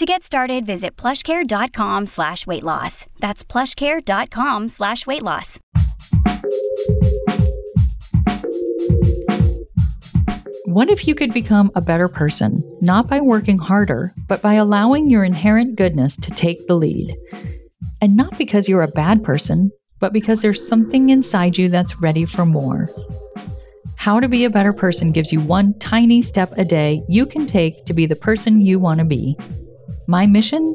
To get started, visit plushcare.com slash weight loss. That's plushcare.com slash weight loss. What if you could become a better person, not by working harder, but by allowing your inherent goodness to take the lead? And not because you're a bad person, but because there's something inside you that's ready for more. How to Be a Better Person gives you one tiny step a day you can take to be the person you want to be. My mission?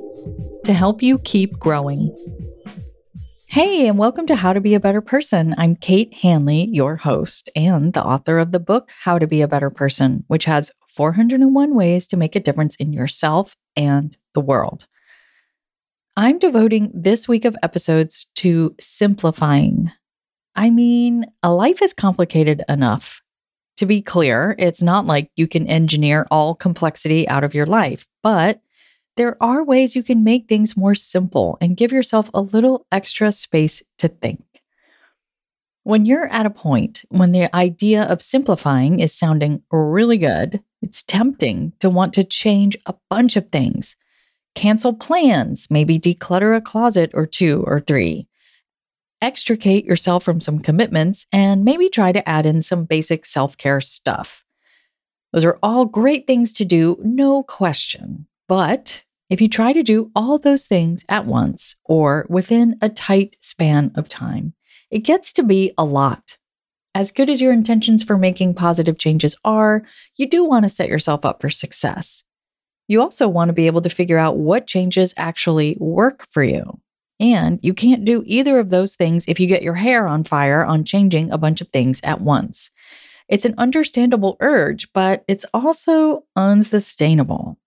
To help you keep growing. Hey, and welcome to How to Be a Better Person. I'm Kate Hanley, your host, and the author of the book How to Be a Better Person, which has 401 ways to make a difference in yourself and the world. I'm devoting this week of episodes to simplifying. I mean, a life is complicated enough. To be clear, it's not like you can engineer all complexity out of your life, but there are ways you can make things more simple and give yourself a little extra space to think. When you're at a point when the idea of simplifying is sounding really good, it's tempting to want to change a bunch of things. Cancel plans, maybe declutter a closet or two or three. Extricate yourself from some commitments and maybe try to add in some basic self care stuff. Those are all great things to do, no question. But if you try to do all those things at once or within a tight span of time, it gets to be a lot. As good as your intentions for making positive changes are, you do want to set yourself up for success. You also want to be able to figure out what changes actually work for you. And you can't do either of those things if you get your hair on fire on changing a bunch of things at once. It's an understandable urge, but it's also unsustainable.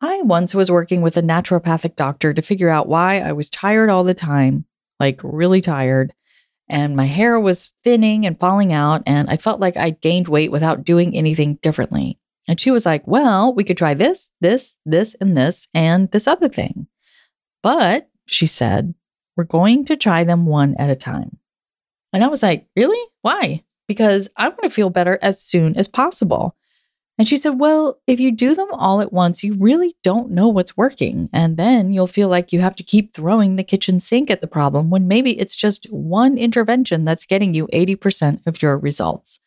I once was working with a naturopathic doctor to figure out why I was tired all the time, like really tired, and my hair was thinning and falling out, and I felt like I'd gained weight without doing anything differently. And she was like, Well, we could try this, this, this, and this, and this other thing. But she said, We're going to try them one at a time. And I was like, Really? Why? Because I want to feel better as soon as possible. And she said, Well, if you do them all at once, you really don't know what's working. And then you'll feel like you have to keep throwing the kitchen sink at the problem when maybe it's just one intervention that's getting you 80% of your results.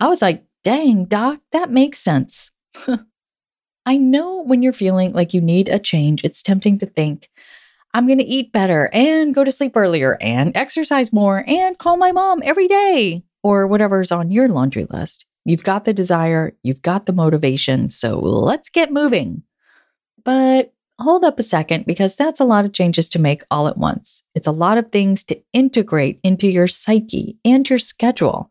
I was like, Dang, doc, that makes sense. I know when you're feeling like you need a change, it's tempting to think, I'm going to eat better and go to sleep earlier and exercise more and call my mom every day or whatever's on your laundry list. You've got the desire, you've got the motivation, so let's get moving. But hold up a second because that's a lot of changes to make all at once. It's a lot of things to integrate into your psyche and your schedule.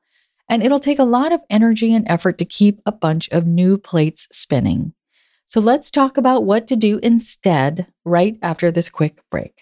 And it'll take a lot of energy and effort to keep a bunch of new plates spinning. So let's talk about what to do instead right after this quick break.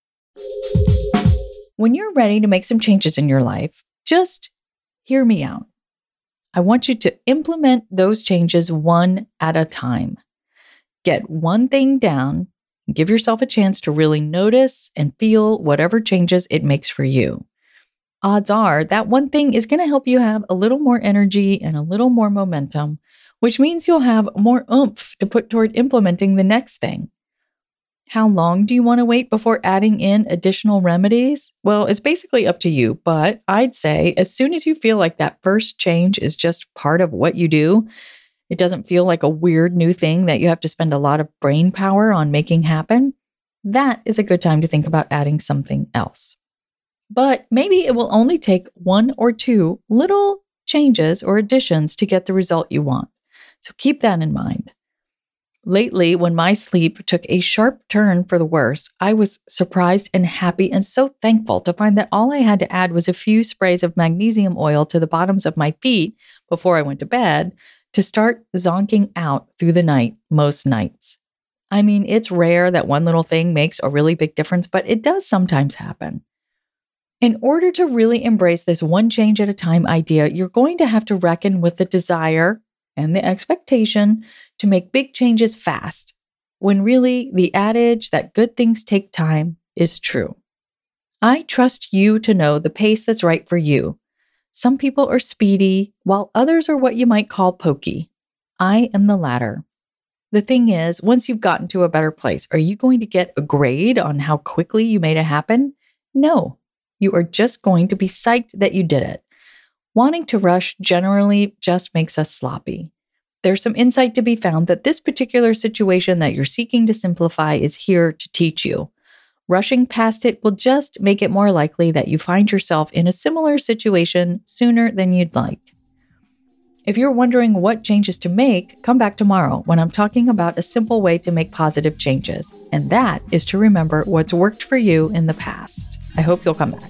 When you're ready to make some changes in your life, just hear me out. I want you to implement those changes one at a time. Get one thing down Give yourself a chance to really notice and feel whatever changes it makes for you. Odds are that one thing is going to help you have a little more energy and a little more momentum, which means you'll have more oomph to put toward implementing the next thing. How long do you want to wait before adding in additional remedies? Well, it's basically up to you, but I'd say as soon as you feel like that first change is just part of what you do, it doesn't feel like a weird new thing that you have to spend a lot of brain power on making happen, that is a good time to think about adding something else. But maybe it will only take one or two little changes or additions to get the result you want. So keep that in mind. Lately, when my sleep took a sharp turn for the worse, I was surprised and happy and so thankful to find that all I had to add was a few sprays of magnesium oil to the bottoms of my feet before I went to bed to start zonking out through the night most nights. I mean, it's rare that one little thing makes a really big difference, but it does sometimes happen. In order to really embrace this one change at a time idea, you're going to have to reckon with the desire and the expectation to make big changes fast, when really the adage that good things take time is true. I trust you to know the pace that's right for you. Some people are speedy, while others are what you might call pokey. I am the latter. The thing is, once you've gotten to a better place, are you going to get a grade on how quickly you made it happen? No. You are just going to be psyched that you did it. Wanting to rush generally just makes us sloppy. There's some insight to be found that this particular situation that you're seeking to simplify is here to teach you. Rushing past it will just make it more likely that you find yourself in a similar situation sooner than you'd like. If you're wondering what changes to make, come back tomorrow when I'm talking about a simple way to make positive changes, and that is to remember what's worked for you in the past. I hope you'll come back.